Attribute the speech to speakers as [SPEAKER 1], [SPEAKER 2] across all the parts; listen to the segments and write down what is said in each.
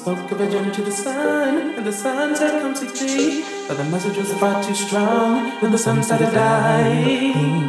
[SPEAKER 1] spoke of a journey to the sun, and the sun said, Come to me. But the message was far too strong when the sun started dying.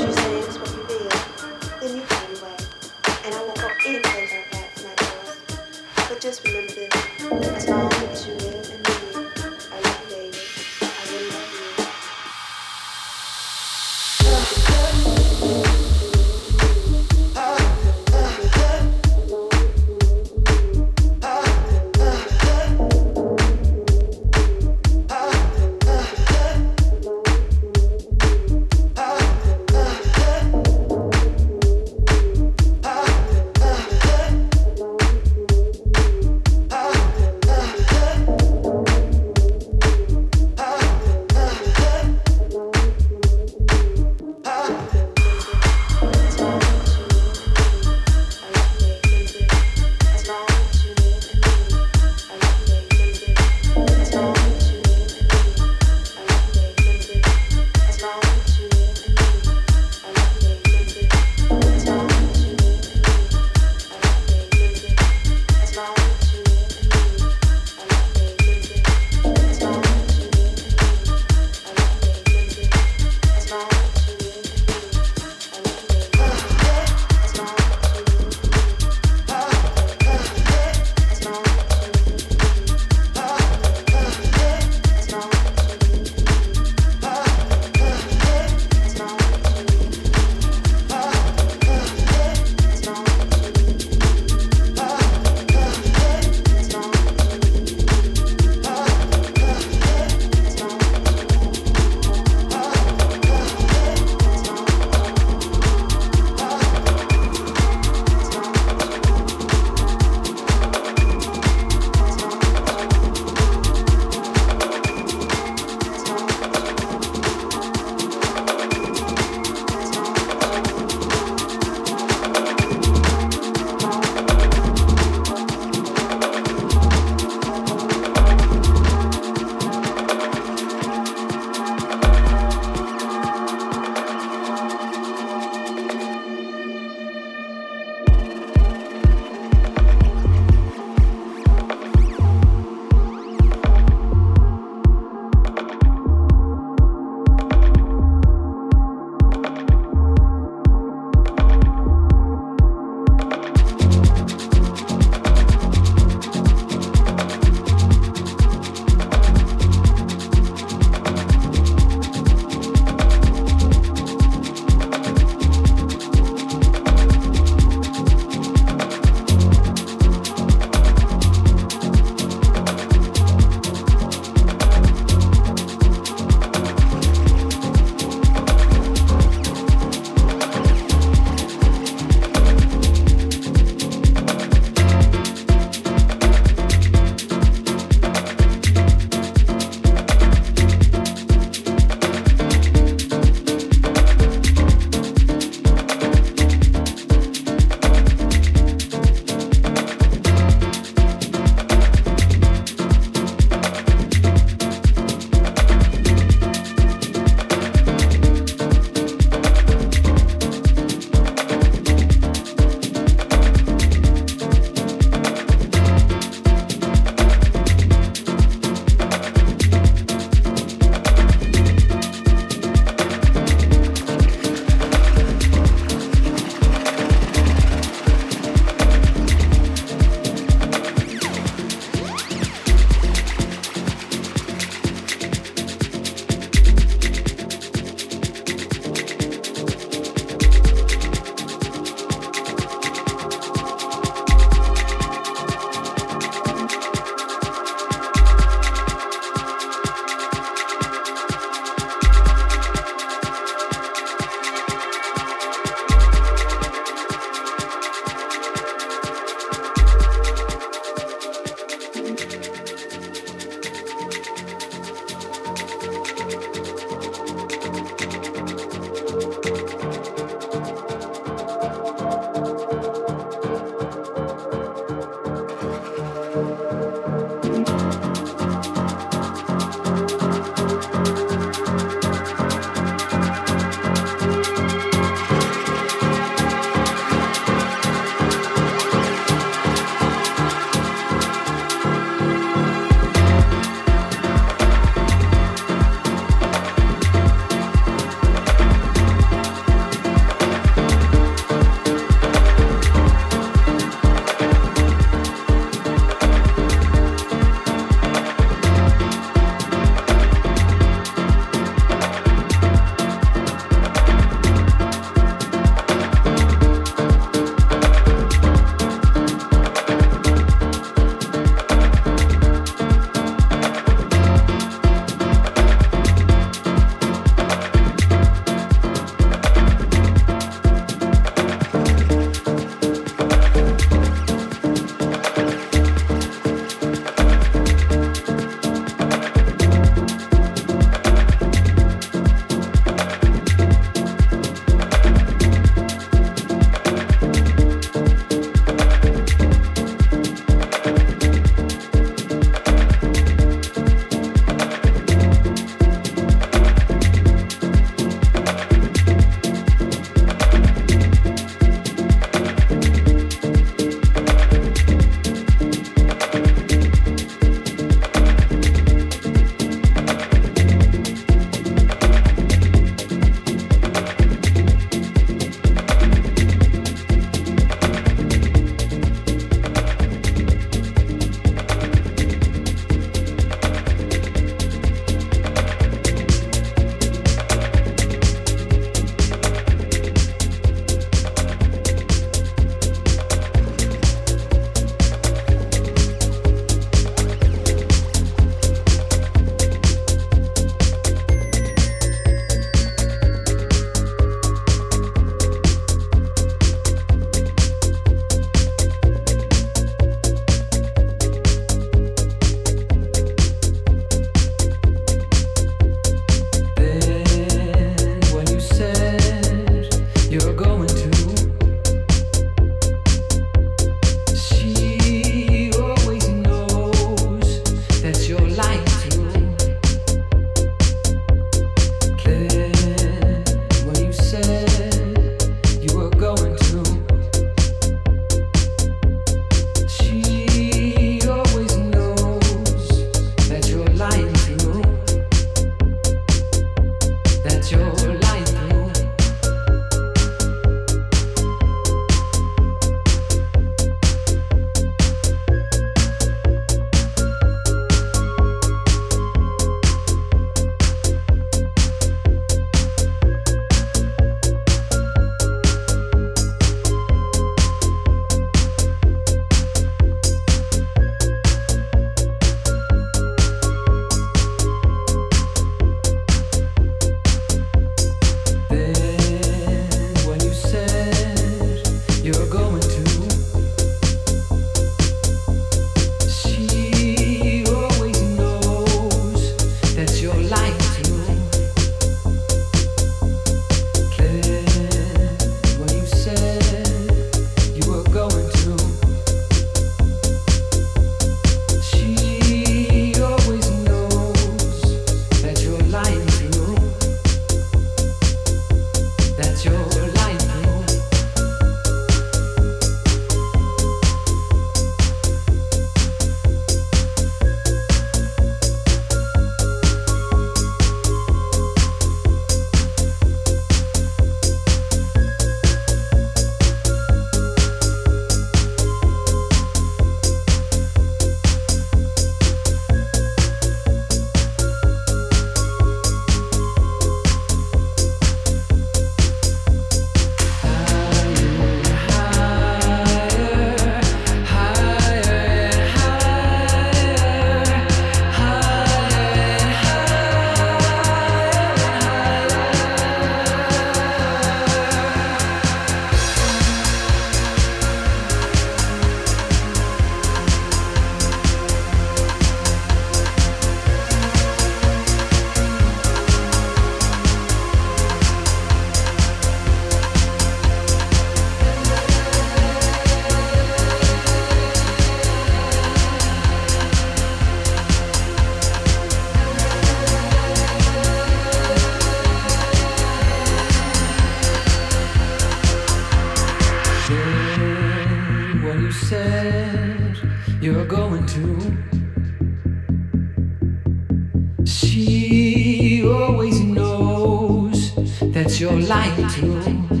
[SPEAKER 2] That